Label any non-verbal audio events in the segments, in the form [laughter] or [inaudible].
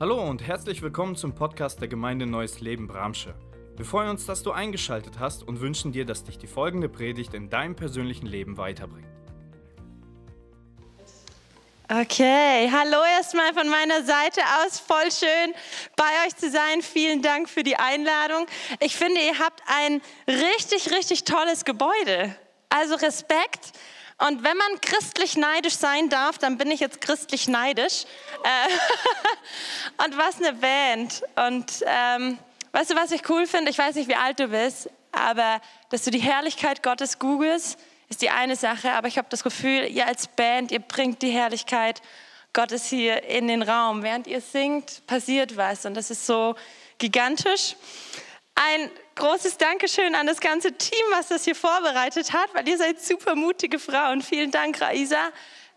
Hallo und herzlich willkommen zum Podcast der Gemeinde Neues Leben Bramsche. Wir freuen uns, dass du eingeschaltet hast und wünschen dir, dass dich die folgende Predigt in deinem persönlichen Leben weiterbringt. Okay, hallo erstmal von meiner Seite aus. Voll schön bei euch zu sein. Vielen Dank für die Einladung. Ich finde, ihr habt ein richtig, richtig tolles Gebäude. Also Respekt. Und wenn man christlich neidisch sein darf, dann bin ich jetzt christlich neidisch. Äh, [laughs] und was eine Band. Und ähm, weißt du, was ich cool finde? Ich weiß nicht, wie alt du bist, aber dass du die Herrlichkeit Gottes googelst, ist die eine Sache. Aber ich habe das Gefühl, ihr als Band, ihr bringt die Herrlichkeit Gottes hier in den Raum. Während ihr singt, passiert was. Und das ist so gigantisch. Ein großes Dankeschön an das ganze Team, was das hier vorbereitet hat, weil ihr seid super mutige Frauen. Vielen Dank, Raisa.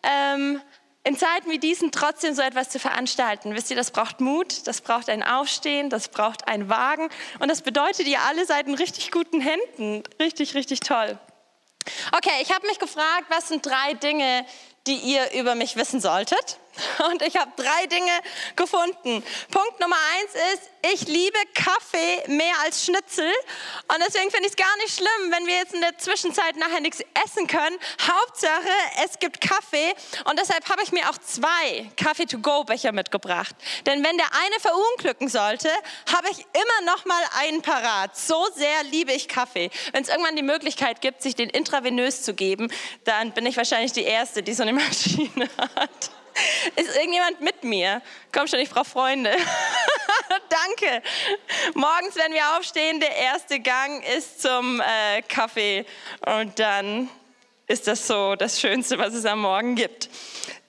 Ähm, in Zeiten wie diesen trotzdem so etwas zu veranstalten. Wisst ihr, das braucht Mut, das braucht ein Aufstehen, das braucht ein Wagen. Und das bedeutet, ihr alle seid in richtig guten Händen. Richtig, richtig toll. Okay, ich habe mich gefragt, was sind drei Dinge, die ihr über mich wissen solltet? [laughs] Und ich habe drei Dinge gefunden. Punkt Nummer eins ist, ich liebe Kaffee mehr als Schnitzel. Und deswegen finde ich es gar nicht schlimm, wenn wir jetzt in der Zwischenzeit nachher nichts essen können. Hauptsache, es gibt Kaffee. Und deshalb habe ich mir auch zwei Kaffee-to-go-Becher mitgebracht. Denn wenn der eine verunglücken sollte, habe ich immer noch mal einen parat. So sehr liebe ich Kaffee. Wenn es irgendwann die Möglichkeit gibt, sich den intravenös zu geben, dann bin ich wahrscheinlich die Erste, die so eine [laughs] Maschine hat. [laughs] Ist irgendjemand mit mir? Komm schon, ich brauche Freunde. [laughs] Danke. Morgens, wenn wir aufstehen, der erste Gang ist zum äh, Kaffee. Und dann ist das so das Schönste, was es am Morgen gibt.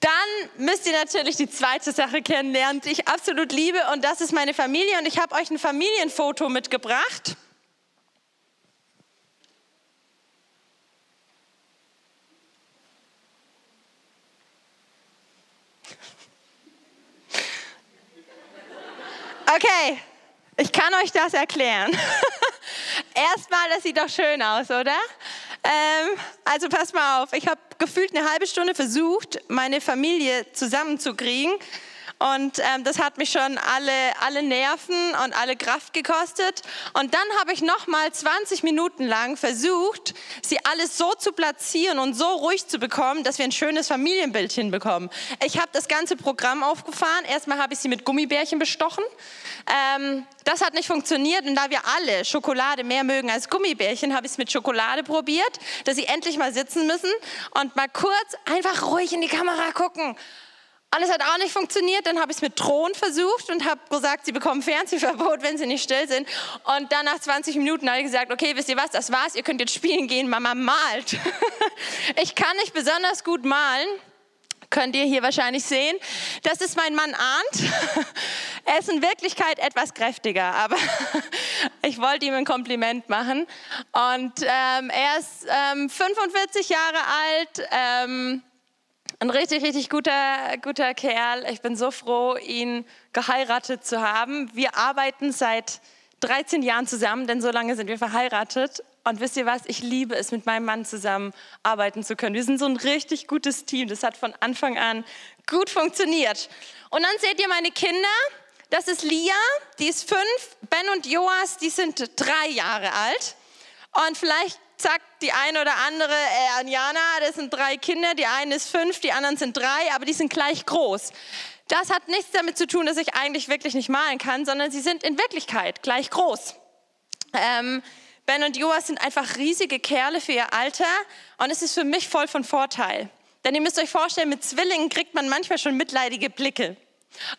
Dann müsst ihr natürlich die zweite Sache kennenlernen, die ich absolut liebe. Und das ist meine Familie. Und ich habe euch ein Familienfoto mitgebracht. Okay, ich kann euch das erklären. [laughs] Erstmal, das sieht doch schön aus, oder? Ähm, also pass mal auf, ich habe gefühlt eine halbe Stunde versucht, meine Familie zusammenzukriegen. Und ähm, das hat mich schon alle, alle Nerven und alle Kraft gekostet. Und dann habe ich noch mal 20 Minuten lang versucht, sie alles so zu platzieren und so ruhig zu bekommen, dass wir ein schönes Familienbild hinbekommen. Ich habe das ganze Programm aufgefahren. Erstmal habe ich sie mit Gummibärchen bestochen. Ähm, das hat nicht funktioniert und da wir alle Schokolade mehr mögen als Gummibärchen, habe ich es mit Schokolade probiert, dass sie endlich mal sitzen müssen und mal kurz einfach ruhig in die Kamera gucken. Und es hat auch nicht funktioniert. Dann habe ich es mit Thron versucht und habe gesagt, sie bekommen Fernsehverbot, [laughs] wenn sie nicht still sind. Und dann nach 20 Minuten habe ich gesagt, okay, wisst ihr was, das war's, ihr könnt jetzt spielen gehen, Mama malt. [laughs] ich kann nicht besonders gut malen könnt ihr hier wahrscheinlich sehen. Das ist mein Mann Arndt. [laughs] Er ist in Wirklichkeit etwas kräftiger, aber ich wollte ihm ein Kompliment machen. Und ähm, er ist ähm, 45 Jahre alt. Ähm, ein richtig, richtig guter, guter Kerl. Ich bin so froh, ihn geheiratet zu haben. Wir arbeiten seit 13 Jahren zusammen, denn so lange sind wir verheiratet. Und wisst ihr was? Ich liebe es, mit meinem Mann zusammen arbeiten zu können. Wir sind so ein richtig gutes Team. Das hat von Anfang an gut funktioniert. Und dann seht ihr meine Kinder. Das ist Lia, die ist fünf. Ben und Joas, die sind drei Jahre alt. Und vielleicht sagt die eine oder andere, äh, Anjana, das sind drei Kinder, die eine ist fünf, die anderen sind drei, aber die sind gleich groß. Das hat nichts damit zu tun, dass ich eigentlich wirklich nicht malen kann, sondern sie sind in Wirklichkeit gleich groß. Ähm, ben und Joas sind einfach riesige Kerle für ihr Alter und es ist für mich voll von Vorteil. Denn ihr müsst euch vorstellen, mit Zwillingen kriegt man manchmal schon mitleidige Blicke.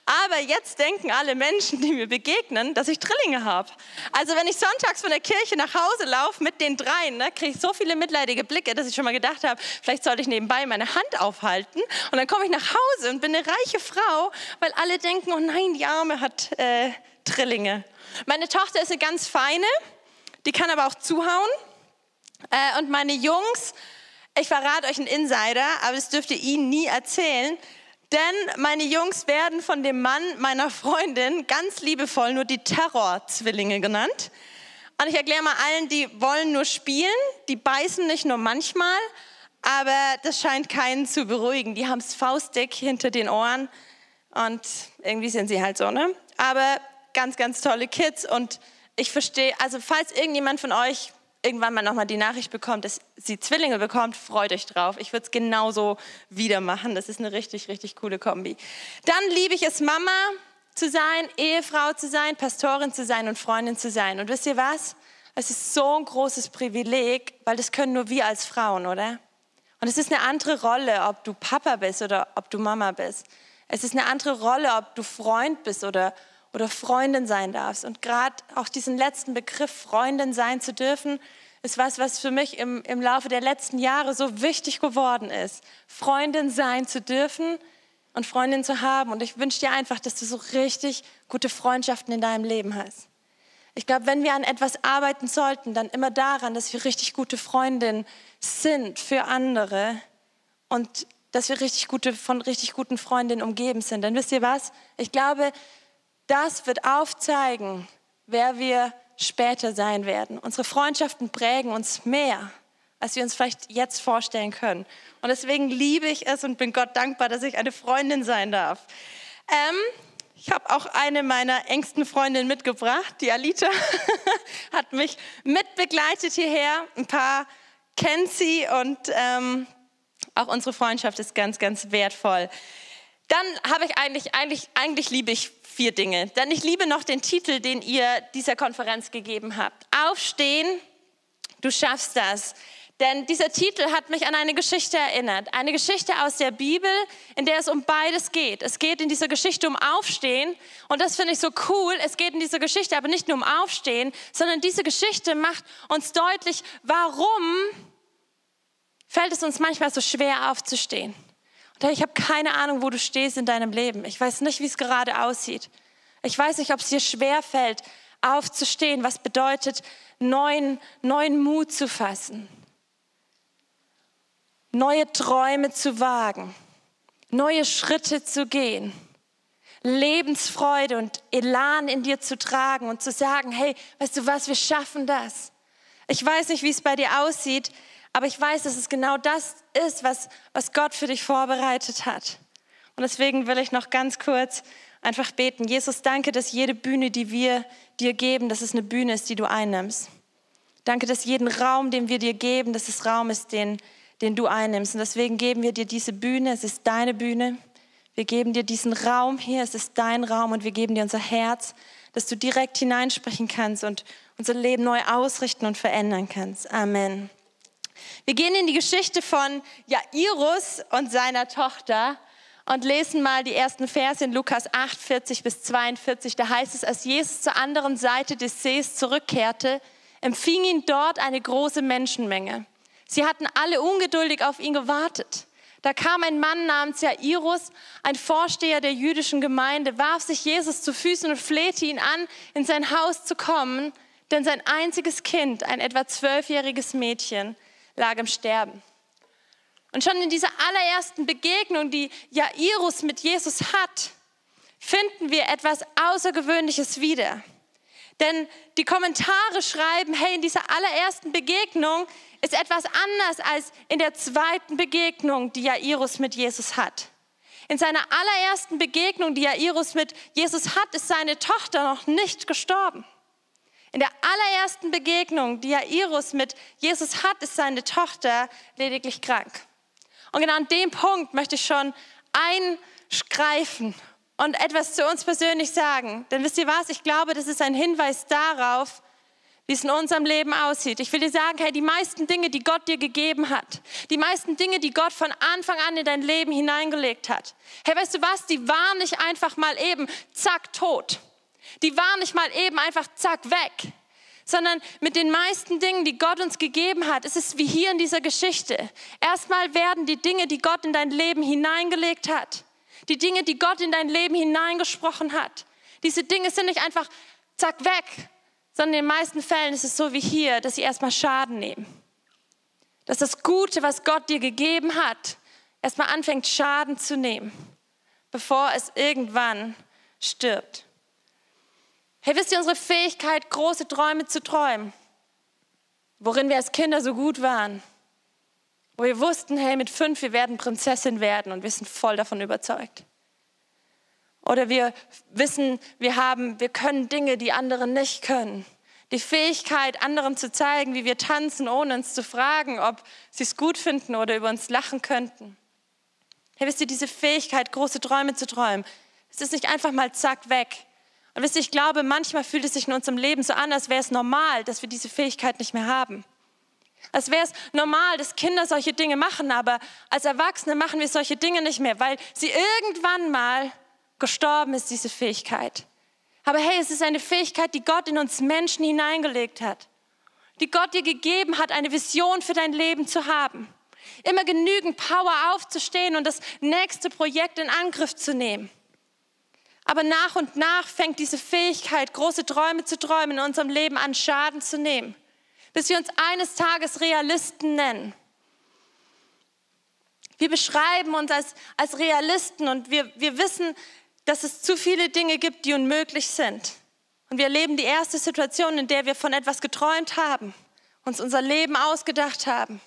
Aber jetzt denken alle Menschen, die mir begegnen, dass ich Drillinge habe. Also wenn ich sonntags von der Kirche nach Hause laufe mit den dreien, ne, kriege ich so viele mitleidige Blicke, dass ich schon mal gedacht habe, vielleicht sollte ich nebenbei meine Hand aufhalten. Und dann komme ich nach Hause und bin eine reiche Frau, weil alle denken, oh nein, die Arme hat äh, Drillinge. Meine Tochter ist eine ganz feine, die kann aber auch zuhauen. Äh, und meine Jungs, ich verrate euch einen Insider, aber das dürft ihr ihnen nie erzählen. Denn meine Jungs werden von dem Mann meiner Freundin ganz liebevoll nur die Terrorzwillinge genannt. Und ich erkläre mal allen, die wollen nur spielen, die beißen nicht nur manchmal, aber das scheint keinen zu beruhigen. Die haben es faustdick hinter den Ohren Und irgendwie sind sie halt so, ne? Aber ganz, ganz tolle Kids. Und ich verstehe, also falls irgendjemand von euch irgendwann mal nochmal die Nachricht bekommt, dass sie Zwillinge bekommt, freut euch drauf. Ich würde es genauso wieder machen. Das ist eine richtig, richtig coole Kombi. Dann liebe ich es, Mama zu sein, Ehefrau zu sein, Pastorin zu sein und Freundin zu sein. Und wisst ihr was? Es ist so ein großes Privileg, weil das können nur wir als Frauen, oder? Und es ist eine andere Rolle, ob du Papa bist oder ob du Mama bist. Es ist eine andere Rolle, ob du Freund bist oder, oder Freundin sein darfst. Und gerade auch diesen letzten Begriff, Freundin sein zu dürfen, ist was, was für mich im, im Laufe der letzten Jahre so wichtig geworden ist. Freundin sein zu dürfen und Freundin zu haben. Und ich wünsche dir einfach, dass du so richtig gute Freundschaften in deinem Leben hast. Ich glaube, wenn wir an etwas arbeiten sollten, dann immer daran, dass wir richtig gute Freundinnen sind für andere und dass wir richtig gute, von richtig guten Freundinnen umgeben sind. Denn wisst ihr was? Ich glaube, das wird aufzeigen, wer wir später sein werden. Unsere Freundschaften prägen uns mehr, als wir uns vielleicht jetzt vorstellen können. Und deswegen liebe ich es und bin Gott dankbar, dass ich eine Freundin sein darf. Ähm, ich habe auch eine meiner engsten Freundinnen mitgebracht, die Alita, [laughs] hat mich mitbegleitet hierher. Ein paar kennt sie und ähm, auch unsere Freundschaft ist ganz, ganz wertvoll. Dann habe ich eigentlich, eigentlich, eigentlich liebe ich vier Dinge. Denn ich liebe noch den Titel, den ihr dieser Konferenz gegeben habt. Aufstehen, du schaffst das. Denn dieser Titel hat mich an eine Geschichte erinnert. Eine Geschichte aus der Bibel, in der es um beides geht. Es geht in dieser Geschichte um Aufstehen. Und das finde ich so cool. Es geht in dieser Geschichte aber nicht nur um Aufstehen, sondern diese Geschichte macht uns deutlich, warum fällt es uns manchmal so schwer aufzustehen. Und ich habe keine Ahnung, wo du stehst in deinem Leben. Ich weiß nicht, wie es gerade aussieht. Ich weiß nicht, ob es dir schwer fällt, aufzustehen, was bedeutet, neuen, neuen Mut zu fassen neue Träume zu wagen, neue Schritte zu gehen, Lebensfreude und Elan in dir zu tragen und zu sagen, hey, weißt du was, wir schaffen das. Ich weiß nicht, wie es bei dir aussieht, aber ich weiß, dass es genau das ist, was, was Gott für dich vorbereitet hat. Und deswegen will ich noch ganz kurz einfach beten. Jesus, danke, dass jede Bühne, die wir dir geben, dass es eine Bühne ist, die du einnimmst. Danke, dass jeden Raum, den wir dir geben, dass es Raum ist, den den du einnimmst. Und deswegen geben wir dir diese Bühne, es ist deine Bühne. Wir geben dir diesen Raum hier, es ist dein Raum und wir geben dir unser Herz, dass du direkt hineinsprechen kannst und unser Leben neu ausrichten und verändern kannst. Amen. Wir gehen in die Geschichte von Jairus und seiner Tochter und lesen mal die ersten Verse in Lukas 8, 40 bis 42. Da heißt es, als Jesus zur anderen Seite des Sees zurückkehrte, empfing ihn dort eine große Menschenmenge. Sie hatten alle ungeduldig auf ihn gewartet. Da kam ein Mann namens Jairus, ein Vorsteher der jüdischen Gemeinde, warf sich Jesus zu Füßen und flehte ihn an, in sein Haus zu kommen, denn sein einziges Kind, ein etwa zwölfjähriges Mädchen, lag im Sterben. Und schon in dieser allerersten Begegnung, die Jairus mit Jesus hat, finden wir etwas Außergewöhnliches wieder. Denn die Kommentare schreiben, hey, in dieser allerersten Begegnung ist etwas anders als in der zweiten Begegnung, die Jairus mit Jesus hat. In seiner allerersten Begegnung, die Jairus mit Jesus hat, ist seine Tochter noch nicht gestorben. In der allerersten Begegnung, die Jairus mit Jesus hat, ist seine Tochter lediglich krank. Und genau an dem Punkt möchte ich schon eingreifen und etwas zu uns persönlich sagen. Denn wisst ihr was? Ich glaube, das ist ein Hinweis darauf, wie es in unserem Leben aussieht. Ich will dir sagen, hey, die meisten Dinge, die Gott dir gegeben hat, die meisten Dinge, die Gott von Anfang an in dein Leben hineingelegt hat, hey, weißt du was, die waren nicht einfach mal eben zack tot. Die waren nicht mal eben einfach zack weg, sondern mit den meisten Dingen, die Gott uns gegeben hat, ist es wie hier in dieser Geschichte. Erstmal werden die Dinge, die Gott in dein Leben hineingelegt hat, die Dinge, die Gott in dein Leben hineingesprochen hat, diese Dinge sind nicht einfach zack weg, sondern in den meisten Fällen ist es so wie hier, dass sie erstmal Schaden nehmen. Dass das Gute, was Gott dir gegeben hat, erstmal anfängt Schaden zu nehmen, bevor es irgendwann stirbt. Hey, wisst ihr unsere Fähigkeit, große Träume zu träumen? Worin wir als Kinder so gut waren? Wo wir wussten, hey, mit fünf, wir werden Prinzessin werden und wir sind voll davon überzeugt. Oder wir wissen, wir haben, wir können Dinge, die andere nicht können. Die Fähigkeit, anderen zu zeigen, wie wir tanzen, ohne uns zu fragen, ob sie es gut finden oder über uns lachen könnten. Hey, wisst ihr, diese Fähigkeit, große Träume zu träumen, es ist nicht einfach mal zack weg. Und wisst ihr, ich glaube, manchmal fühlt es sich in unserem Leben so an, als wäre es normal, dass wir diese Fähigkeit nicht mehr haben. Als wäre es normal, dass Kinder solche Dinge machen, aber als Erwachsene machen wir solche Dinge nicht mehr, weil sie irgendwann mal gestorben ist, diese Fähigkeit. Aber hey, es ist eine Fähigkeit, die Gott in uns Menschen hineingelegt hat, die Gott dir gegeben hat, eine Vision für dein Leben zu haben. Immer genügend Power aufzustehen und das nächste Projekt in Angriff zu nehmen. Aber nach und nach fängt diese Fähigkeit, große Träume zu träumen, in unserem Leben an Schaden zu nehmen, bis wir uns eines Tages Realisten nennen. Wir beschreiben uns als, als Realisten und wir, wir wissen, dass es zu viele Dinge gibt, die unmöglich sind. Und wir erleben die erste Situation, in der wir von etwas geträumt haben, uns unser Leben ausgedacht haben.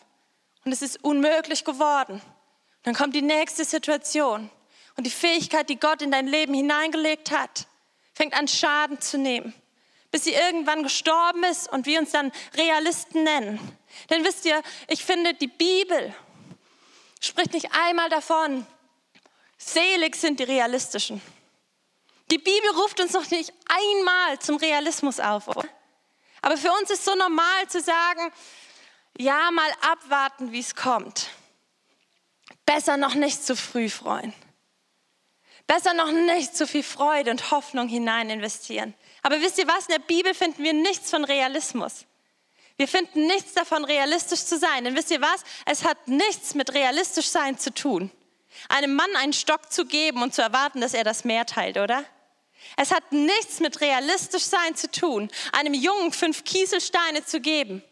Und es ist unmöglich geworden. Dann kommt die nächste Situation. Und die Fähigkeit, die Gott in dein Leben hineingelegt hat, fängt an Schaden zu nehmen, bis sie irgendwann gestorben ist und wir uns dann Realisten nennen. Denn wisst ihr, ich finde, die Bibel spricht nicht einmal davon, Selig sind die Realistischen. Die Bibel ruft uns noch nicht einmal zum Realismus auf. Oder? Aber für uns ist so normal zu sagen, ja, mal abwarten, wie es kommt. Besser noch nicht zu früh freuen. Besser noch nicht zu viel Freude und Hoffnung hinein investieren. Aber wisst ihr was? In der Bibel finden wir nichts von Realismus. Wir finden nichts davon, realistisch zu sein. Denn wisst ihr was? Es hat nichts mit realistisch sein zu tun einem Mann einen Stock zu geben und zu erwarten, dass er das Meer teilt, oder? Es hat nichts mit realistisch sein zu tun, einem Jungen fünf Kieselsteine zu geben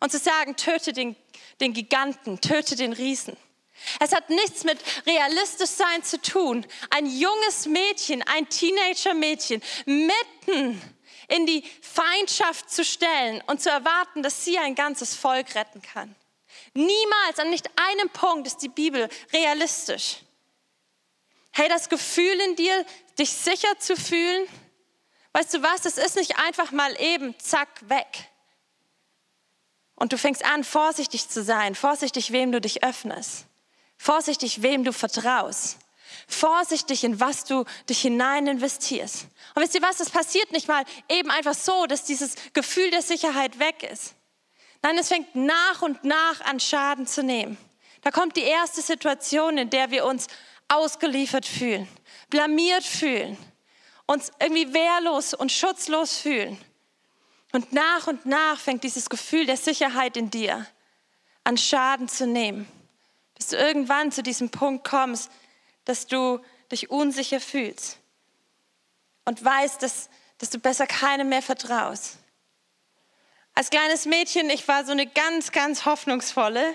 und zu sagen, töte den, den Giganten, töte den Riesen. Es hat nichts mit realistisch sein zu tun, ein junges Mädchen, ein Teenager-Mädchen mitten in die Feindschaft zu stellen und zu erwarten, dass sie ein ganzes Volk retten kann. Niemals, an nicht einem Punkt ist die Bibel realistisch. Hey, das Gefühl in dir, dich sicher zu fühlen, weißt du was, es ist nicht einfach mal eben, zack, weg. Und du fängst an, vorsichtig zu sein, vorsichtig, wem du dich öffnest, vorsichtig, wem du vertraust, vorsichtig, in was du dich hinein investierst. Und wisst ihr was, es passiert nicht mal eben einfach so, dass dieses Gefühl der Sicherheit weg ist. Nein, es fängt nach und nach an Schaden zu nehmen. Da kommt die erste Situation, in der wir uns ausgeliefert fühlen, blamiert fühlen, uns irgendwie wehrlos und schutzlos fühlen. Und nach und nach fängt dieses Gefühl der Sicherheit in dir an Schaden zu nehmen, bis du irgendwann zu diesem Punkt kommst, dass du dich unsicher fühlst und weißt, dass, dass du besser keinem mehr vertraust. Als kleines Mädchen, ich war so eine ganz, ganz hoffnungsvolle.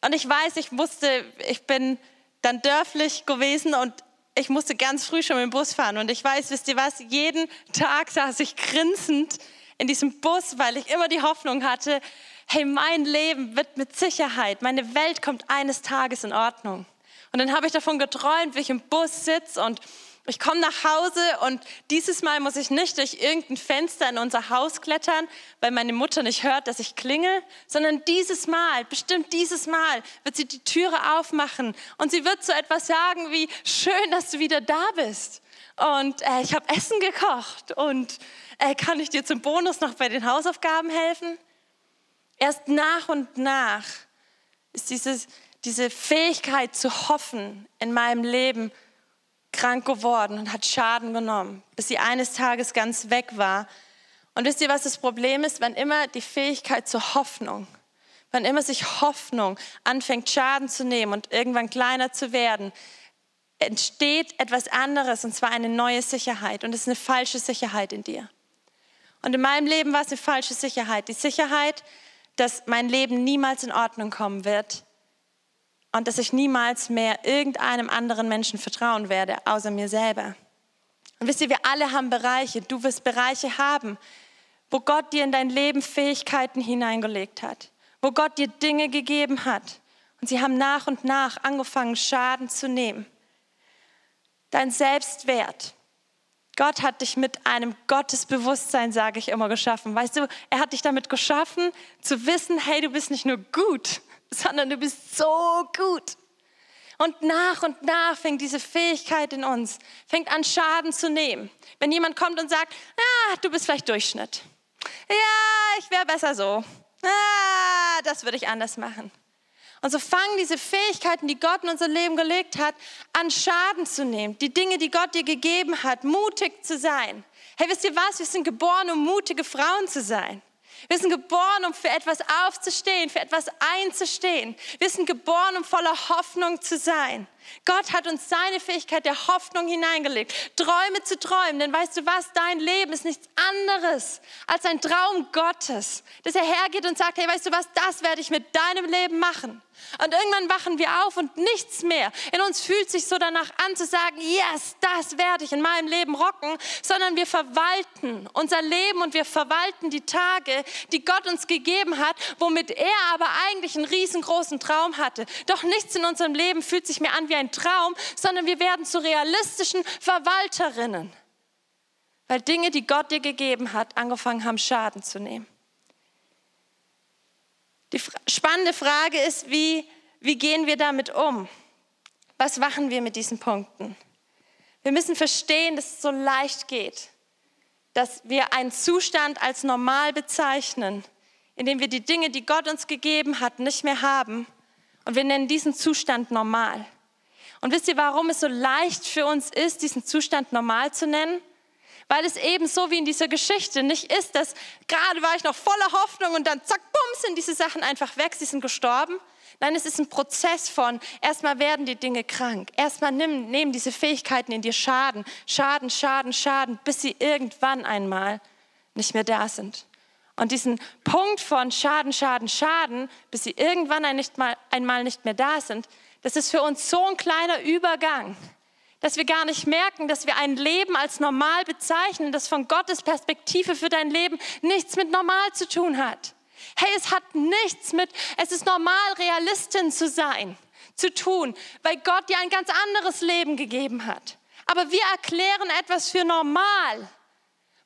Und ich weiß, ich musste, ich bin dann dörflich gewesen und ich musste ganz früh schon mit dem Bus fahren. Und ich weiß, wisst ihr was, jeden Tag saß ich grinsend in diesem Bus, weil ich immer die Hoffnung hatte, hey, mein Leben wird mit Sicherheit, meine Welt kommt eines Tages in Ordnung. Und dann habe ich davon geträumt, wie ich im Bus sitze und ich komme nach Hause und dieses Mal muss ich nicht durch irgendein Fenster in unser Haus klettern, weil meine Mutter nicht hört, dass ich klingel, sondern dieses Mal, bestimmt dieses Mal, wird sie die Türe aufmachen und sie wird so etwas sagen wie, schön, dass du wieder da bist. Und äh, ich habe Essen gekocht und äh, kann ich dir zum Bonus noch bei den Hausaufgaben helfen? Erst nach und nach ist dieses, diese Fähigkeit zu hoffen in meinem Leben krank geworden und hat Schaden genommen, bis sie eines Tages ganz weg war. Und wisst ihr, was das Problem ist? Wenn immer die Fähigkeit zur Hoffnung, wenn immer sich Hoffnung anfängt, Schaden zu nehmen und irgendwann kleiner zu werden, entsteht etwas anderes, und zwar eine neue Sicherheit. Und es ist eine falsche Sicherheit in dir. Und in meinem Leben war es eine falsche Sicherheit. Die Sicherheit, dass mein Leben niemals in Ordnung kommen wird, und dass ich niemals mehr irgendeinem anderen Menschen vertrauen werde, außer mir selber. Und wisst ihr, wir alle haben Bereiche, du wirst Bereiche haben, wo Gott dir in dein Leben Fähigkeiten hineingelegt hat, wo Gott dir Dinge gegeben hat. Und sie haben nach und nach angefangen, Schaden zu nehmen. Dein Selbstwert, Gott hat dich mit einem Gottesbewusstsein, sage ich immer, geschaffen. Weißt du, er hat dich damit geschaffen, zu wissen, hey, du bist nicht nur gut, [laughs] sondern du bist so gut. Und nach und nach fängt diese Fähigkeit in uns, fängt an Schaden zu nehmen. Wenn jemand kommt und sagt, ah, du bist vielleicht Durchschnitt. Ja, ich wäre besser so. Ah, das würde ich anders machen. Und so fangen diese Fähigkeiten, die Gott in unser Leben gelegt hat, an Schaden zu nehmen. Die Dinge, die Gott dir gegeben hat, mutig zu sein. Hey, wisst ihr was? Wir sind geboren, um mutige Frauen zu sein. Wir sind geboren, um für etwas aufzustehen, für etwas einzustehen. Wir sind geboren, um voller Hoffnung zu sein. Gott hat uns seine Fähigkeit der Hoffnung hineingelegt, Träume zu träumen. Denn weißt du was, dein Leben ist nichts anderes als ein Traum Gottes, dass er hergeht und sagt, hey, weißt du was, das werde ich mit deinem Leben machen. Und irgendwann wachen wir auf und nichts mehr. In uns fühlt sich so danach an zu sagen, yes, das werde ich in meinem Leben rocken, sondern wir verwalten unser Leben und wir verwalten die Tage, die Gott uns gegeben hat, womit er aber eigentlich einen riesengroßen Traum hatte. Doch nichts in unserem Leben fühlt sich mehr an wie ein Traum, sondern wir werden zu realistischen Verwalterinnen. Weil Dinge, die Gott dir gegeben hat, angefangen haben, Schaden zu nehmen. Die spannende Frage ist, wie, wie gehen wir damit um? Was machen wir mit diesen Punkten? Wir müssen verstehen, dass es so leicht geht, dass wir einen Zustand als normal bezeichnen, in dem wir die Dinge, die Gott uns gegeben hat, nicht mehr haben. Und wir nennen diesen Zustand normal. Und wisst ihr, warum es so leicht für uns ist, diesen Zustand normal zu nennen? Weil es eben so wie in dieser Geschichte nicht ist, dass gerade war ich noch voller Hoffnung und dann zack, bumm, sind diese Sachen einfach weg, sie sind gestorben. Nein, es ist ein Prozess von, erstmal werden die Dinge krank, erstmal nehmen, nehmen diese Fähigkeiten in dir Schaden, Schaden, Schaden, Schaden, bis sie irgendwann einmal nicht mehr da sind. Und diesen Punkt von Schaden, Schaden, Schaden, bis sie irgendwann einmal nicht mehr da sind, das ist für uns so ein kleiner Übergang dass wir gar nicht merken, dass wir ein Leben als normal bezeichnen, das von Gottes Perspektive für dein Leben nichts mit normal zu tun hat. Hey, es hat nichts mit, es ist normal, Realistin zu sein, zu tun, weil Gott dir ein ganz anderes Leben gegeben hat. Aber wir erklären etwas für normal,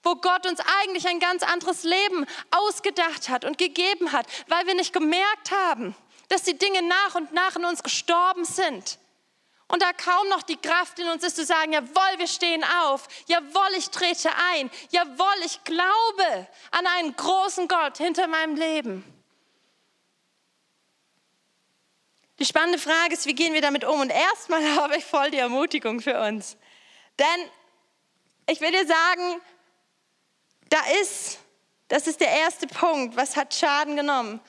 wo Gott uns eigentlich ein ganz anderes Leben ausgedacht hat und gegeben hat, weil wir nicht gemerkt haben, dass die Dinge nach und nach in uns gestorben sind und da kaum noch die Kraft in uns ist zu sagen, jawohl, wir stehen auf, jawohl, ich trete ein, jawohl, ich glaube an einen großen Gott hinter meinem Leben. Die spannende Frage ist, wie gehen wir damit um? Und erstmal [laughs] habe ich voll die Ermutigung für uns. Denn ich will dir sagen, da ist, das ist der erste Punkt, was hat Schaden genommen,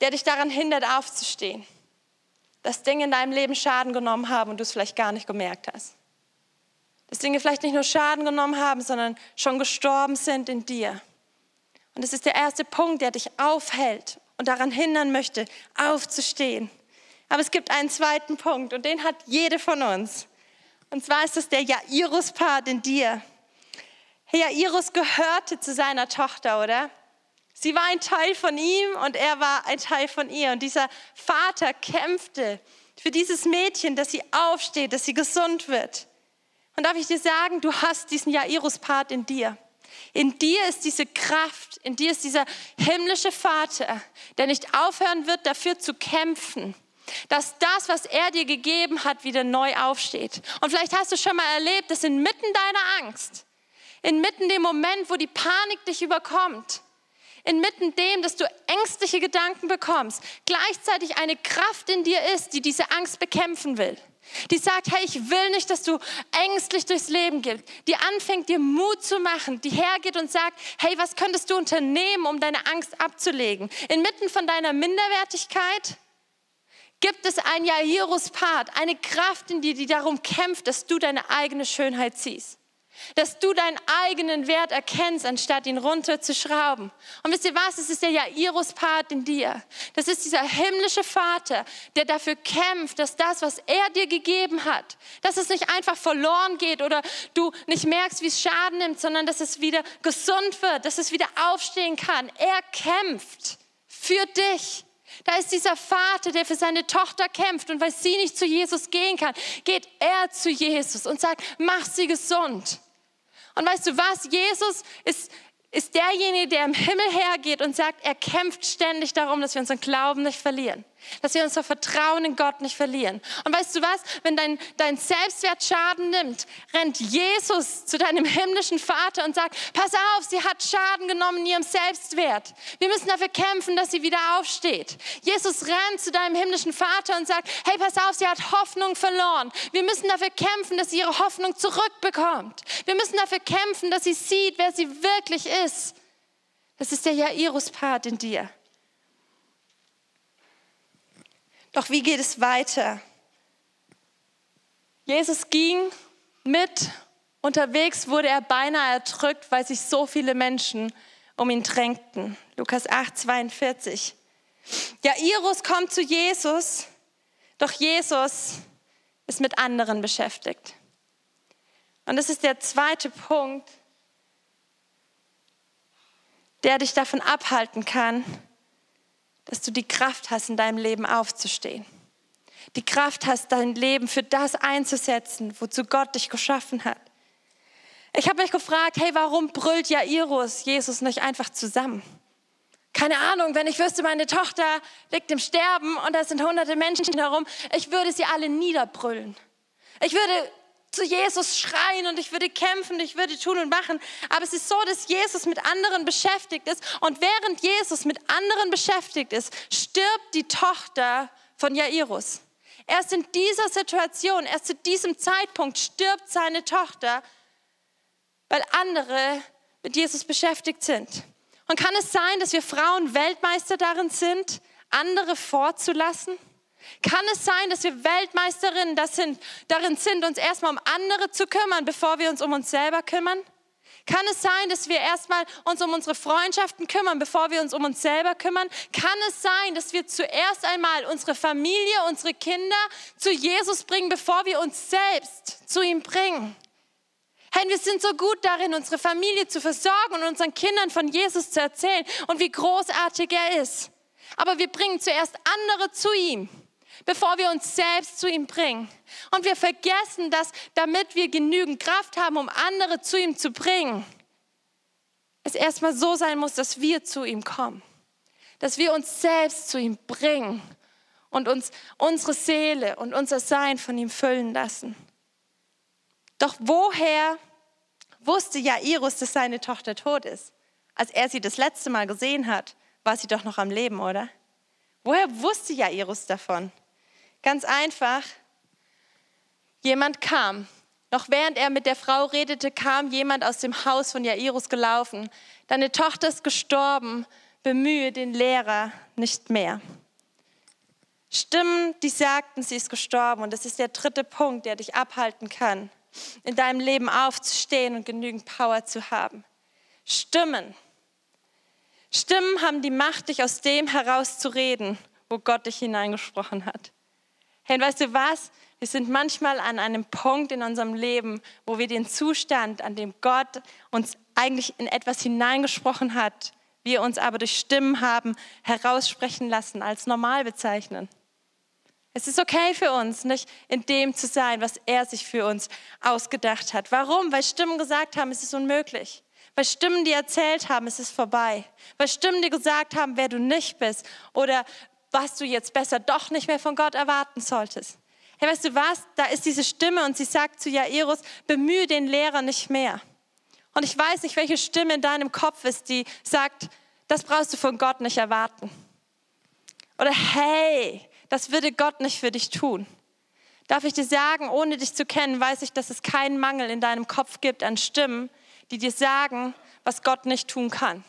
der dich daran hindert, aufzustehen dass Dinge in deinem Leben Schaden genommen haben und du es vielleicht gar nicht gemerkt hast. Dass Dinge vielleicht nicht nur Schaden genommen haben, sondern schon gestorben sind in dir. Und das ist der erste Punkt, der dich aufhält und daran hindern möchte, aufzustehen. Aber es gibt einen zweiten Punkt und den hat jede von uns. Und zwar ist es der Jairus-Part in dir. Jairus gehörte zu seiner Tochter, oder? Sie war ein Teil von ihm und er war ein Teil von ihr. Und dieser Vater kämpfte für dieses Mädchen, dass sie aufsteht, dass sie gesund wird. Und darf ich dir sagen, du hast diesen Jairus-Part in dir. In dir ist diese Kraft, in dir ist dieser himmlische Vater, der nicht aufhören wird, dafür zu kämpfen, dass das, was er dir gegeben hat, wieder neu aufsteht. Und vielleicht hast du schon mal erlebt, dass inmitten deiner Angst, inmitten dem Moment, wo die Panik dich überkommt, inmitten dem, dass du ängstliche Gedanken bekommst, gleichzeitig eine Kraft in dir ist, die diese Angst bekämpfen will. Die sagt, hey, ich will nicht, dass du ängstlich durchs Leben gehst. Die anfängt, dir Mut zu machen. Die hergeht und sagt, hey, was könntest du unternehmen, um deine Angst abzulegen? Inmitten von deiner Minderwertigkeit gibt es ein Jairus-Part, eine Kraft in dir, die darum kämpft, dass du deine eigene Schönheit siehst. Dass du deinen eigenen Wert erkennst, anstatt ihn runterzuschrauben. Und wisst ihr was? Es ist der Jairus-Part in dir. Das ist dieser himmlische Vater, der dafür kämpft, dass das, was er dir gegeben hat, dass es nicht einfach verloren geht oder du nicht merkst, wie es Schaden nimmt, sondern dass es wieder gesund wird, dass es wieder aufstehen kann. Er kämpft für dich. Da ist dieser Vater, der für seine Tochter kämpft und weil sie nicht zu Jesus gehen kann, geht er zu Jesus und sagt, mach sie gesund. Und weißt du was? Jesus ist, ist derjenige, der im Himmel hergeht und sagt, er kämpft ständig darum, dass wir unseren Glauben nicht verlieren dass wir unser Vertrauen in Gott nicht verlieren. Und weißt du was? Wenn dein, dein Selbstwert Schaden nimmt, rennt Jesus zu deinem himmlischen Vater und sagt, pass auf, sie hat Schaden genommen in ihrem Selbstwert. Wir müssen dafür kämpfen, dass sie wieder aufsteht. Jesus rennt zu deinem himmlischen Vater und sagt, hey, pass auf, sie hat Hoffnung verloren. Wir müssen dafür kämpfen, dass sie ihre Hoffnung zurückbekommt. Wir müssen dafür kämpfen, dass sie sieht, wer sie wirklich ist. Das ist der Jairus-Part in dir. Doch wie geht es weiter? Jesus ging mit, unterwegs wurde er beinahe erdrückt, weil sich so viele Menschen um ihn drängten. Lukas 8, 42. Jairus kommt zu Jesus, doch Jesus ist mit anderen beschäftigt. Und das ist der zweite Punkt, der dich davon abhalten kann, dass du die Kraft hast, in deinem Leben aufzustehen. Die Kraft hast, dein Leben für das einzusetzen, wozu Gott dich geschaffen hat. Ich habe mich gefragt, hey, warum brüllt Jairus Jesus nicht einfach zusammen? Keine Ahnung, wenn ich wüsste, meine Tochter liegt im Sterben und da sind hunderte Menschen herum, ich würde sie alle niederbrüllen. Ich würde zu Jesus schreien und ich würde kämpfen, ich würde tun und machen. Aber es ist so, dass Jesus mit anderen beschäftigt ist und während Jesus mit anderen beschäftigt ist, stirbt die Tochter von Jairus. Erst in dieser Situation, erst zu diesem Zeitpunkt stirbt seine Tochter, weil andere mit Jesus beschäftigt sind. Und kann es sein, dass wir Frauen Weltmeister darin sind, andere vorzulassen? Kann es sein, dass wir Weltmeisterinnen das sind, darin sind, uns erstmal um andere zu kümmern, bevor wir uns um uns selber kümmern? Kann es sein, dass wir erstmal uns um unsere Freundschaften kümmern, bevor wir uns um uns selber kümmern? Kann es sein, dass wir zuerst einmal unsere Familie, unsere Kinder zu Jesus bringen, bevor wir uns selbst zu ihm bringen? Hey, wir sind so gut darin, unsere Familie zu versorgen und unseren Kindern von Jesus zu erzählen und wie großartig er ist. Aber wir bringen zuerst andere zu ihm bevor wir uns selbst zu ihm bringen. Und wir vergessen, dass damit wir genügend Kraft haben, um andere zu ihm zu bringen, es erstmal so sein muss, dass wir zu ihm kommen. Dass wir uns selbst zu ihm bringen und uns unsere Seele und unser Sein von ihm füllen lassen. Doch woher wusste Jairus, dass seine Tochter tot ist? Als er sie das letzte Mal gesehen hat, war sie doch noch am Leben, oder? Woher wusste Jairus davon? Ganz einfach, jemand kam. Noch während er mit der Frau redete, kam jemand aus dem Haus von Jairus gelaufen. Deine Tochter ist gestorben, bemühe den Lehrer nicht mehr. Stimmen, die sagten, sie ist gestorben. Und das ist der dritte Punkt, der dich abhalten kann, in deinem Leben aufzustehen und genügend Power zu haben. Stimmen. Stimmen haben die Macht, dich aus dem herauszureden, wo Gott dich hineingesprochen hat. Hey, weißt du was? Wir sind manchmal an einem Punkt in unserem Leben, wo wir den Zustand, an dem Gott uns eigentlich in etwas hineingesprochen hat, wir uns aber durch Stimmen haben heraussprechen lassen, als normal bezeichnen. Es ist okay für uns, nicht in dem zu sein, was er sich für uns ausgedacht hat. Warum? Weil Stimmen gesagt haben, es ist unmöglich. Weil Stimmen, die erzählt haben, es ist vorbei. Weil Stimmen, die gesagt haben, wer du nicht bist. Oder was du jetzt besser doch nicht mehr von Gott erwarten solltest. Hey, weißt du was? Da ist diese Stimme und sie sagt zu Jairus, bemühe den Lehrer nicht mehr. Und ich weiß nicht, welche Stimme in deinem Kopf ist, die sagt, das brauchst du von Gott nicht erwarten. Oder hey, das würde Gott nicht für dich tun. Darf ich dir sagen, ohne dich zu kennen, weiß ich, dass es keinen Mangel in deinem Kopf gibt an Stimmen, die dir sagen, was Gott nicht tun kann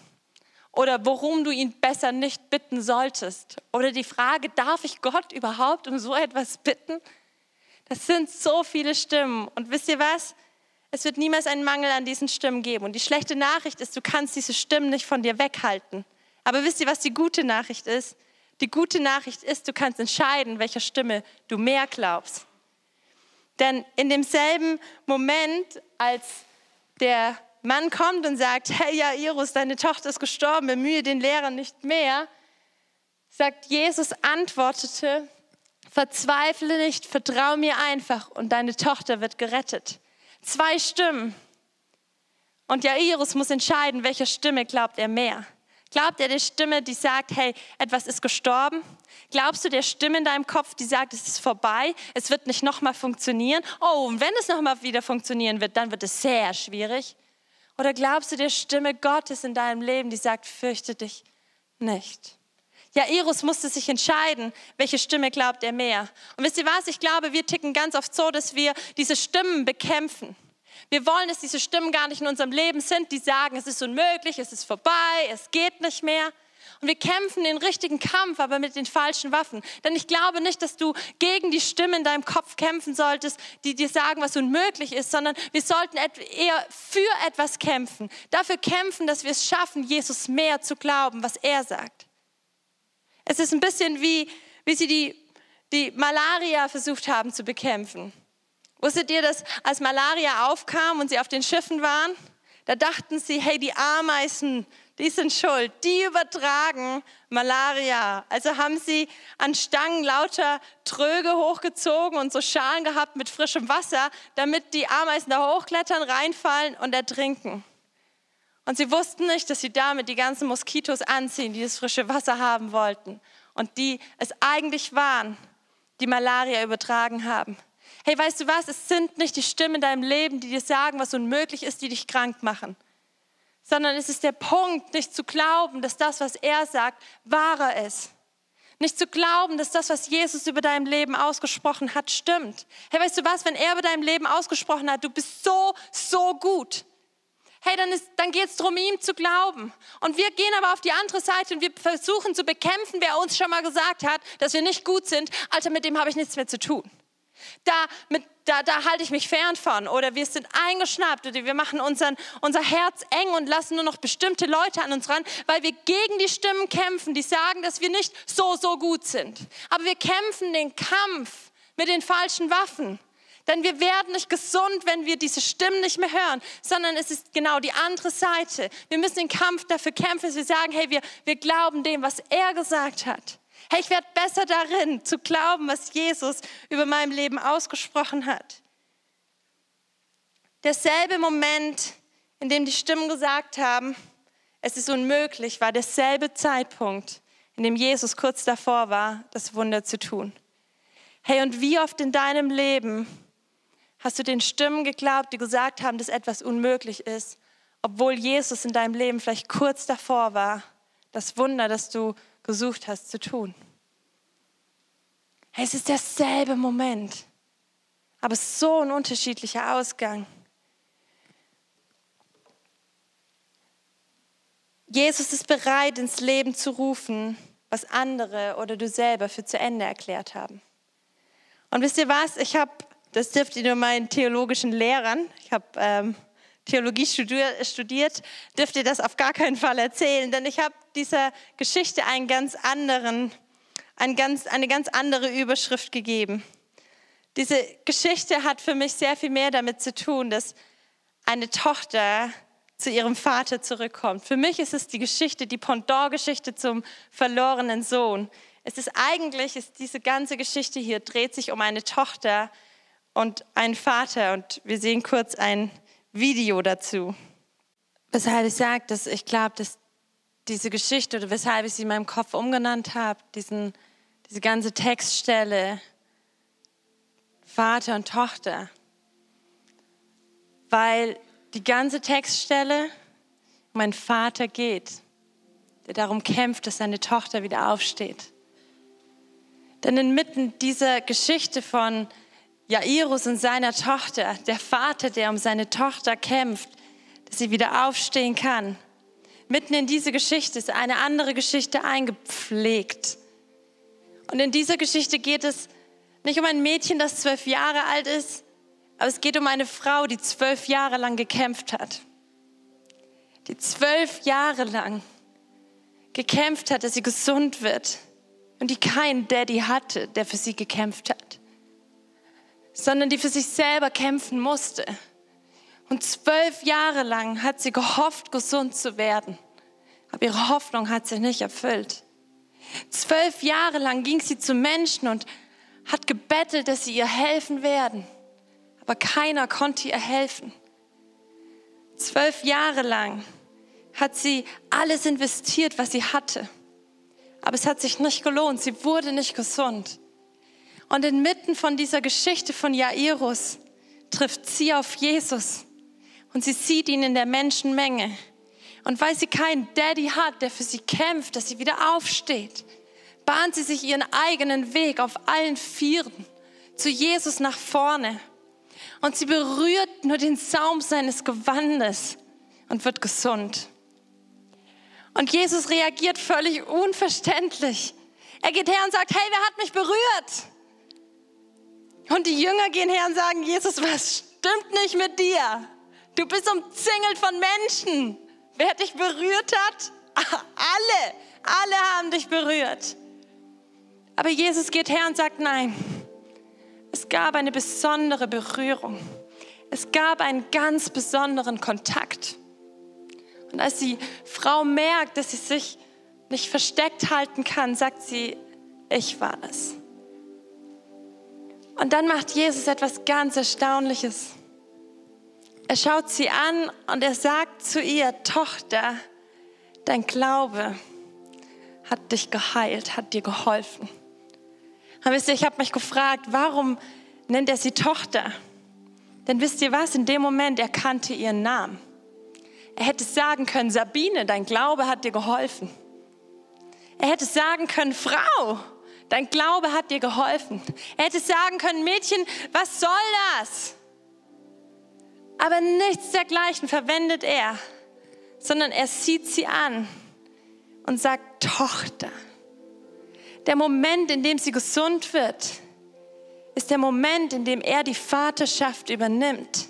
oder worum du ihn besser nicht bitten solltest. Oder die Frage, darf ich Gott überhaupt um so etwas bitten? Das sind so viele Stimmen. Und wisst ihr was? Es wird niemals einen Mangel an diesen Stimmen geben. Und die schlechte Nachricht ist, du kannst diese Stimmen nicht von dir weghalten. Aber wisst ihr, was die gute Nachricht ist? Die gute Nachricht ist, du kannst entscheiden, welcher Stimme du mehr glaubst. Denn in demselben Moment, als der Mann kommt und sagt, hey Jairus, deine Tochter ist gestorben, bemühe den Lehrer nicht mehr, sagt Jesus, antwortete, verzweifle nicht, vertrau mir einfach und deine Tochter wird gerettet. Zwei Stimmen. Und Jairus muss entscheiden, welcher Stimme glaubt er mehr. Glaubt er der Stimme, die sagt, hey, etwas ist gestorben? Glaubst du der Stimme in deinem Kopf, die sagt, es ist vorbei, es wird nicht nochmal funktionieren? Oh, und wenn es nochmal wieder funktionieren wird, dann wird es sehr schwierig. Oder glaubst du der Stimme Gottes in deinem Leben, die sagt, fürchte dich nicht? Jairus musste sich entscheiden, welche Stimme glaubt er mehr. Und wisst ihr was? Ich glaube, wir ticken ganz oft so, dass wir diese Stimmen bekämpfen. Wir wollen, dass diese Stimmen gar nicht in unserem Leben sind, die sagen, es ist unmöglich, es ist vorbei, es geht nicht mehr. Und wir kämpfen den richtigen Kampf, aber mit den falschen Waffen. Denn ich glaube nicht, dass du gegen die Stimmen in deinem Kopf kämpfen solltest, die dir sagen, was unmöglich ist, sondern wir sollten eher für etwas kämpfen. Dafür kämpfen, dass wir es schaffen, Jesus mehr zu glauben, was er sagt. Es ist ein bisschen wie, wie sie die, die Malaria versucht haben zu bekämpfen. Wusstet ihr, dass als Malaria aufkam und sie auf den Schiffen waren, da dachten sie, hey, die Ameisen, die sind schuld, die übertragen Malaria. Also haben sie an Stangen lauter Tröge hochgezogen und so Schalen gehabt mit frischem Wasser, damit die Ameisen da hochklettern, reinfallen und ertrinken. Und sie wussten nicht, dass sie damit die ganzen Moskitos anziehen, die das frische Wasser haben wollten und die es eigentlich waren, die Malaria übertragen haben. Hey, weißt du was? Es sind nicht die Stimmen in deinem Leben, die dir sagen, was unmöglich ist, die dich krank machen sondern es ist der Punkt, nicht zu glauben, dass das, was er sagt, wahrer ist. Nicht zu glauben, dass das, was Jesus über dein Leben ausgesprochen hat, stimmt. Hey, weißt du was, wenn er über dein Leben ausgesprochen hat, du bist so, so gut. Hey, dann, dann geht es darum, ihm zu glauben. Und wir gehen aber auf die andere Seite und wir versuchen zu bekämpfen, wer uns schon mal gesagt hat, dass wir nicht gut sind. Alter, mit dem habe ich nichts mehr zu tun. Da, mit, da, da halte ich mich fern von. Oder wir sind eingeschnappt oder wir machen unseren, unser Herz eng und lassen nur noch bestimmte Leute an uns ran, weil wir gegen die Stimmen kämpfen, die sagen, dass wir nicht so, so gut sind. Aber wir kämpfen den Kampf mit den falschen Waffen. Denn wir werden nicht gesund, wenn wir diese Stimmen nicht mehr hören, sondern es ist genau die andere Seite. Wir müssen den Kampf dafür kämpfen, dass wir sagen, hey, wir, wir glauben dem, was er gesagt hat. Hey, ich werde besser darin, zu glauben, was Jesus über mein Leben ausgesprochen hat. Derselbe Moment, in dem die Stimmen gesagt haben, es ist unmöglich, war derselbe Zeitpunkt, in dem Jesus kurz davor war, das Wunder zu tun. Hey, und wie oft in deinem Leben hast du den Stimmen geglaubt, die gesagt haben, dass etwas unmöglich ist, obwohl Jesus in deinem Leben vielleicht kurz davor war, das Wunder, das du gesucht hast zu tun. Es ist derselbe Moment, aber so ein unterschiedlicher Ausgang. Jesus ist bereit, ins Leben zu rufen, was andere oder du selber für zu Ende erklärt haben. Und wisst ihr was? Ich habe, das dürft ihr nur meinen theologischen Lehrern, ich habe ähm, Theologie studiert, dürft ihr das auf gar keinen Fall erzählen, denn ich habe dieser Geschichte einen ganz anderen, ein ganz, eine ganz andere Überschrift gegeben. Diese Geschichte hat für mich sehr viel mehr damit zu tun, dass eine Tochter zu ihrem Vater zurückkommt. Für mich ist es die Geschichte, die Pendant-Geschichte zum verlorenen Sohn. Es ist eigentlich, ist diese ganze Geschichte hier dreht sich um eine Tochter und einen Vater. Und wir sehen kurz ein Video dazu. Weshalb ich sage, dass ich glaube, dass diese Geschichte oder weshalb ich sie in meinem Kopf umgenannt habe, diese ganze Textstelle, Vater und Tochter, weil die ganze Textstelle um einen Vater geht, der darum kämpft, dass seine Tochter wieder aufsteht. Denn inmitten dieser Geschichte von Jairus und seiner Tochter, der Vater, der um seine Tochter kämpft, dass sie wieder aufstehen kann. Mitten in diese Geschichte ist eine andere Geschichte eingepflegt. Und in dieser Geschichte geht es nicht um ein Mädchen, das zwölf Jahre alt ist, aber es geht um eine Frau, die zwölf Jahre lang gekämpft hat. Die zwölf Jahre lang gekämpft hat, dass sie gesund wird und die keinen Daddy hatte, der für sie gekämpft hat sondern die für sich selber kämpfen musste. Und zwölf Jahre lang hat sie gehofft, gesund zu werden. Aber ihre Hoffnung hat sich nicht erfüllt. Zwölf Jahre lang ging sie zu Menschen und hat gebettelt, dass sie ihr helfen werden. Aber keiner konnte ihr helfen. Zwölf Jahre lang hat sie alles investiert, was sie hatte. Aber es hat sich nicht gelohnt. Sie wurde nicht gesund. Und inmitten von dieser Geschichte von Jairus trifft sie auf Jesus und sie sieht ihn in der Menschenmenge. Und weil sie keinen Daddy hat, der für sie kämpft, dass sie wieder aufsteht, bahnt sie sich ihren eigenen Weg auf allen Vieren zu Jesus nach vorne. Und sie berührt nur den Saum seines Gewandes und wird gesund. Und Jesus reagiert völlig unverständlich. Er geht her und sagt, hey, wer hat mich berührt? Und die Jünger gehen her und sagen, Jesus, was stimmt nicht mit dir? Du bist umzingelt von Menschen. Wer dich berührt hat? [laughs] Alle, alle haben dich berührt. Aber Jesus geht her und sagt, nein, es gab eine besondere Berührung. Es gab einen ganz besonderen Kontakt. Und als die Frau merkt, dass sie sich nicht versteckt halten kann, sagt sie, ich war es. Und dann macht Jesus etwas ganz Erstaunliches. Er schaut sie an und er sagt zu ihr, Tochter, dein Glaube hat dich geheilt, hat dir geholfen. Und wisst ihr, ich habe mich gefragt, warum nennt er sie Tochter? Denn wisst ihr was, in dem Moment erkannte ihren Namen. Er hätte sagen können, Sabine, dein Glaube hat dir geholfen. Er hätte sagen können, Frau, Dein Glaube hat dir geholfen. Er hätte sagen können, Mädchen, was soll das? Aber nichts dergleichen verwendet er, sondern er sieht sie an und sagt, Tochter. Der Moment, in dem sie gesund wird, ist der Moment, in dem er die Vaterschaft übernimmt,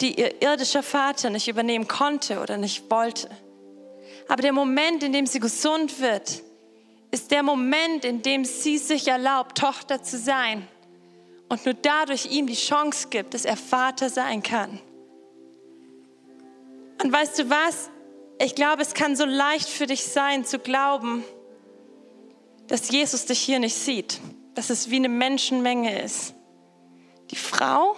die ihr irdischer Vater nicht übernehmen konnte oder nicht wollte. Aber der Moment, in dem sie gesund wird, ist der Moment, in dem sie sich erlaubt, Tochter zu sein und nur dadurch ihm die Chance gibt, dass er Vater sein kann. Und weißt du was? Ich glaube, es kann so leicht für dich sein zu glauben, dass Jesus dich hier nicht sieht, dass es wie eine Menschenmenge ist. Die Frau,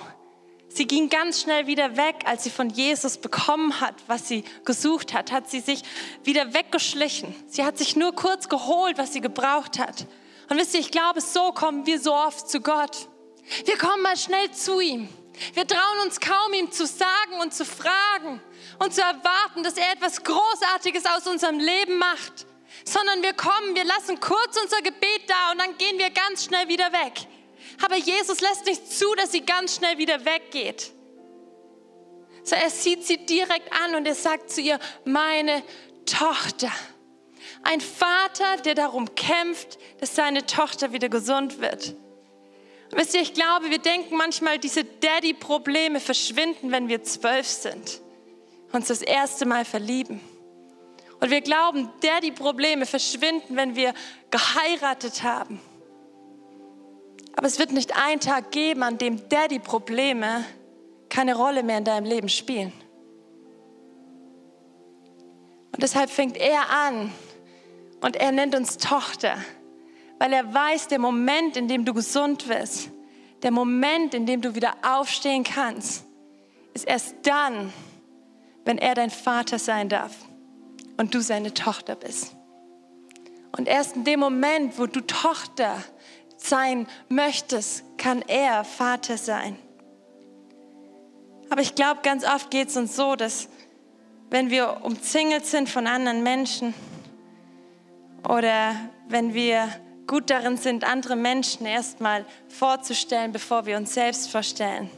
Sie ging ganz schnell wieder weg, als sie von Jesus bekommen hat, was sie gesucht hat, hat sie sich wieder weggeschlichen. Sie hat sich nur kurz geholt, was sie gebraucht hat. Und wisst ihr, ich glaube, so kommen wir so oft zu Gott. Wir kommen mal schnell zu ihm. Wir trauen uns kaum, ihm zu sagen und zu fragen und zu erwarten, dass er etwas Großartiges aus unserem Leben macht, sondern wir kommen, wir lassen kurz unser Gebet da und dann gehen wir ganz schnell wieder weg. Aber Jesus lässt nicht zu, dass sie ganz schnell wieder weggeht. So, er sieht sie direkt an und er sagt zu ihr, meine Tochter. Ein Vater, der darum kämpft, dass seine Tochter wieder gesund wird. Wisst ihr, ich glaube, wir denken manchmal, diese Daddy-Probleme verschwinden, wenn wir zwölf sind, uns das erste Mal verlieben. Und wir glauben, Daddy-Probleme verschwinden, wenn wir geheiratet haben aber es wird nicht einen Tag geben, an dem Daddy-Probleme keine Rolle mehr in deinem Leben spielen. Und deshalb fängt er an und er nennt uns Tochter, weil er weiß, der Moment, in dem du gesund wirst, der Moment, in dem du wieder aufstehen kannst, ist erst dann, wenn er dein Vater sein darf und du seine Tochter bist. Und erst in dem Moment, wo du Tochter bist, sein möchtest, kann er Vater sein. Aber ich glaube, ganz oft geht es uns so, dass wenn wir umzingelt sind von anderen Menschen oder wenn wir gut darin sind, andere Menschen erstmal vorzustellen, bevor wir uns selbst vorstellen,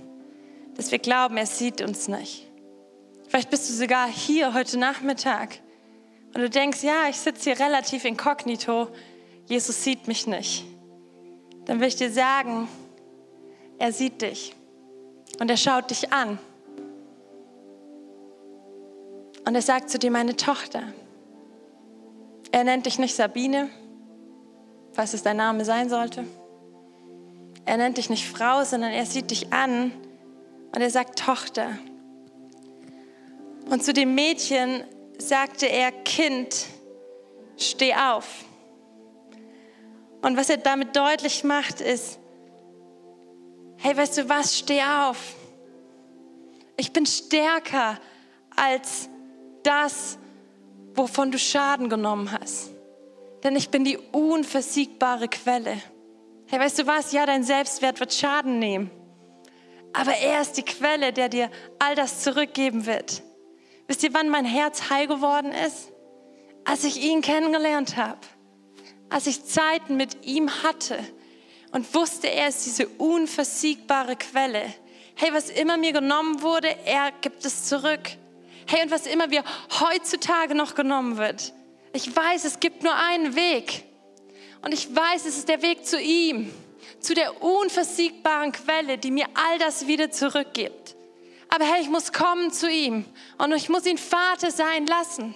dass wir glauben, er sieht uns nicht. Vielleicht bist du sogar hier heute Nachmittag und du denkst, ja, ich sitze hier relativ inkognito, Jesus sieht mich nicht dann will ich dir sagen, er sieht dich und er schaut dich an. Und er sagt zu dir, meine Tochter. Er nennt dich nicht Sabine, was es dein Name sein sollte. Er nennt dich nicht Frau, sondern er sieht dich an und er sagt Tochter. Und zu dem Mädchen sagte er, Kind, steh auf. Und was er damit deutlich macht, ist, hey, weißt du was, steh auf. Ich bin stärker als das, wovon du Schaden genommen hast. Denn ich bin die unversiegbare Quelle. Hey, weißt du was? Ja, dein Selbstwert wird Schaden nehmen. Aber er ist die Quelle, der dir all das zurückgeben wird. Wisst ihr, wann mein Herz heil geworden ist? Als ich ihn kennengelernt habe. Als ich Zeiten mit ihm hatte und wusste, er ist diese unversiegbare Quelle. Hey, was immer mir genommen wurde, er gibt es zurück. Hey, und was immer mir heutzutage noch genommen wird, ich weiß, es gibt nur einen Weg. Und ich weiß, es ist der Weg zu ihm, zu der unversiegbaren Quelle, die mir all das wieder zurückgibt. Aber hey, ich muss kommen zu ihm und ich muss ihn Vater sein lassen.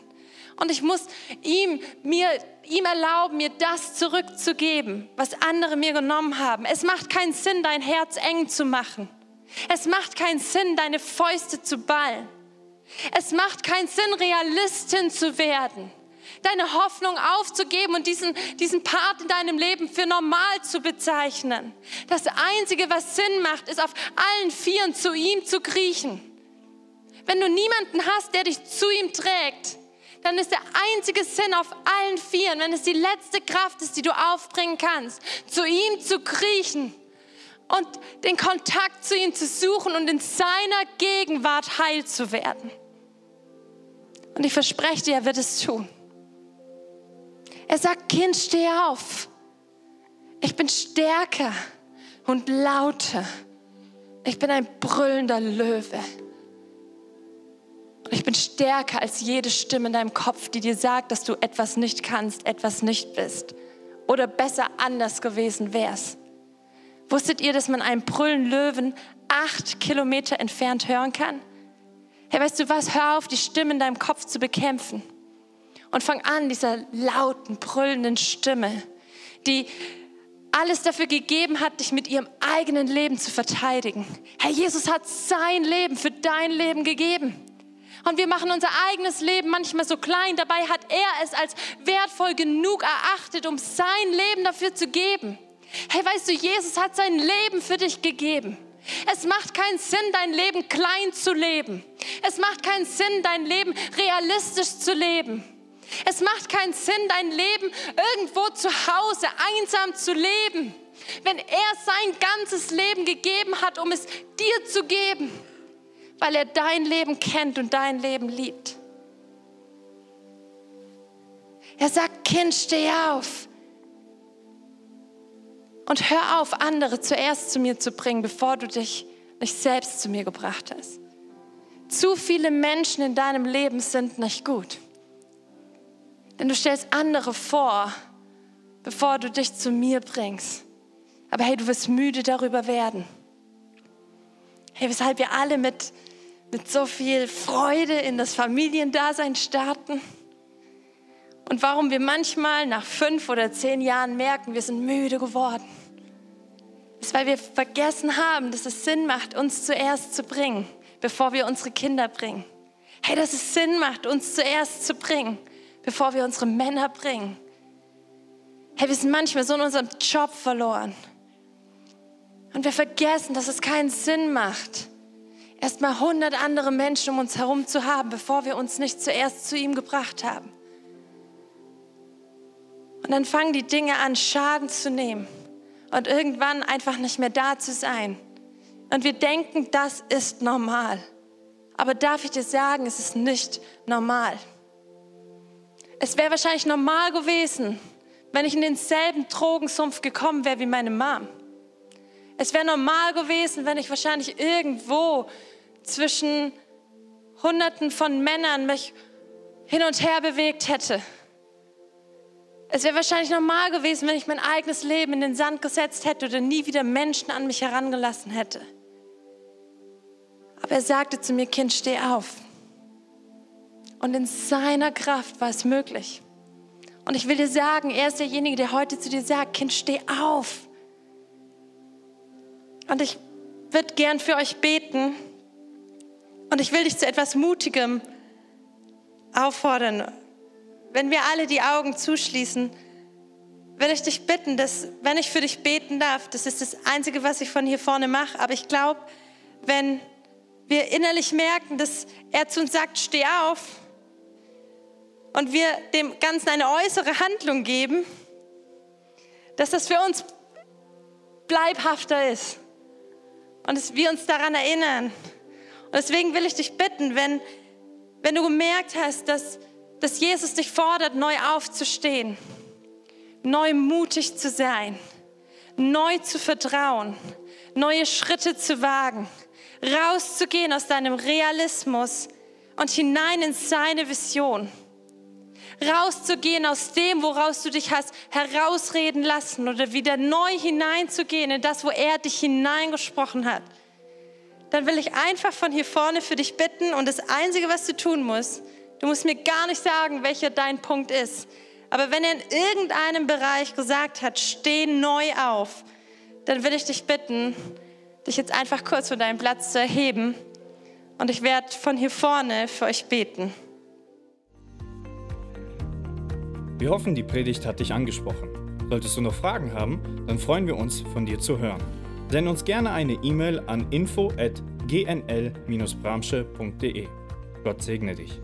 Und ich muss ihm, mir, ihm erlauben, mir das zurückzugeben, was andere mir genommen haben. Es macht keinen Sinn, dein Herz eng zu machen. Es macht keinen Sinn, deine Fäuste zu ballen. Es macht keinen Sinn, Realistin zu werden. Deine Hoffnung aufzugeben und diesen, diesen Part in deinem Leben für normal zu bezeichnen. Das Einzige, was Sinn macht, ist auf allen Vieren zu ihm zu kriechen. Wenn du niemanden hast, der dich zu ihm trägt, dann ist der einzige Sinn auf allen Vieren, wenn es die letzte Kraft ist, die du aufbringen kannst, zu ihm zu kriechen und den Kontakt zu ihm zu suchen und in seiner Gegenwart heil zu werden. Und ich verspreche dir, er wird es tun. Er sagt, Kind, steh auf. Ich bin stärker und lauter. Ich bin ein brüllender Löwe. Und ich bin stärker als jede Stimme in deinem Kopf, die dir sagt, dass du etwas nicht kannst, etwas nicht bist. Oder besser anders gewesen wärst. Wusstet ihr, dass man einen brüllenden Löwen acht Kilometer entfernt hören kann? Hey, weißt du was? Hör auf, die Stimme in deinem Kopf zu bekämpfen. Und fang an, dieser lauten, brüllenden Stimme, die alles dafür gegeben hat, dich mit ihrem eigenen Leben zu verteidigen. Herr Jesus hat sein Leben für dein Leben gegeben. Und wir machen unser eigenes Leben manchmal so klein. Dabei hat er es als wertvoll genug erachtet, um sein Leben dafür zu geben. Hey, weißt du, Jesus hat sein Leben für dich gegeben. Es macht keinen Sinn, dein Leben klein zu leben. Es macht keinen Sinn, dein Leben realistisch zu leben. Es macht keinen Sinn, dein Leben irgendwo zu Hause einsam zu leben, wenn er sein ganzes Leben gegeben hat, um es dir zu geben, weil er dein Leben kennt und dein Leben liebt. Er sagt, Kind, steh auf. Und hör auf, andere zuerst zu mir zu bringen, bevor du dich nicht selbst zu mir gebracht hast. Zu viele Menschen in deinem Leben sind nicht gut. Denn du stellst andere vor, bevor du dich zu mir bringst. Aber hey, du wirst müde darüber werden. Hey, weshalb wir alle mit, mit so viel Freude in das Familiendasein starten und warum wir manchmal nach fünf oder zehn Jahren merken, wir sind müde geworden. Ist, weil wir vergessen haben, dass es Sinn macht, uns zuerst zu bringen, bevor wir unsere Kinder bringen. Hey, dass es Sinn macht, uns zuerst zu bringen, bevor wir unsere Männer bringen. Hey, wir sind manchmal so in unserem Job verloren. Und wir vergessen, dass es keinen Sinn macht, erstmal hundert andere Menschen um uns herum zu haben, bevor wir uns nicht zuerst zu ihm gebracht haben. Und dann fangen die Dinge an, Schaden zu nehmen und irgendwann einfach nicht mehr da zu sein. Und wir denken, das ist normal. Aber darf ich dir sagen, es ist nicht normal. Es wäre wahrscheinlich normal gewesen, wenn ich in denselben Drogensumpf gekommen wäre wie meine Mom. Es wäre normal gewesen, wenn ich wahrscheinlich irgendwo zwischen Hunderten von Männern mich hin und her bewegt hätte. Es wäre wahrscheinlich normal gewesen, wenn ich mein eigenes Leben in den Sand gesetzt hätte oder nie wieder Menschen an mich herangelassen hätte. Aber er sagte zu mir, Kind, steh auf. Und in seiner Kraft war es möglich. Und ich will dir sagen, er ist derjenige, der heute zu dir sagt, Kind, steh auf. Und ich würde gern für euch beten. Und ich will dich zu etwas Mutigem auffordern wenn wir alle die Augen zuschließen, will ich dich bitten, dass, wenn ich für dich beten darf, das ist das Einzige, was ich von hier vorne mache, aber ich glaube, wenn wir innerlich merken, dass er zu uns sagt, steh auf und wir dem Ganzen eine äußere Handlung geben, dass das für uns bleibhafter ist und dass wir uns daran erinnern. Deswegen will ich dich bitten, wenn, wenn du gemerkt hast, dass, dass Jesus dich fordert, neu aufzustehen, neu mutig zu sein, neu zu vertrauen, neue Schritte zu wagen, rauszugehen aus deinem Realismus und hinein in seine Vision rauszugehen aus dem, woraus du dich hast herausreden lassen oder wieder neu hineinzugehen in das, wo er dich hineingesprochen hat, dann will ich einfach von hier vorne für dich bitten und das Einzige, was du tun musst, du musst mir gar nicht sagen, welcher dein Punkt ist. Aber wenn er in irgendeinem Bereich gesagt hat, steh neu auf, dann will ich dich bitten, dich jetzt einfach kurz von deinem Platz zu erheben und ich werde von hier vorne für euch beten. Wir hoffen, die Predigt hat dich angesprochen. Solltest du noch Fragen haben, dann freuen wir uns, von dir zu hören. Send uns gerne eine E-Mail an info@gnl-bramsche.de. Gott segne dich.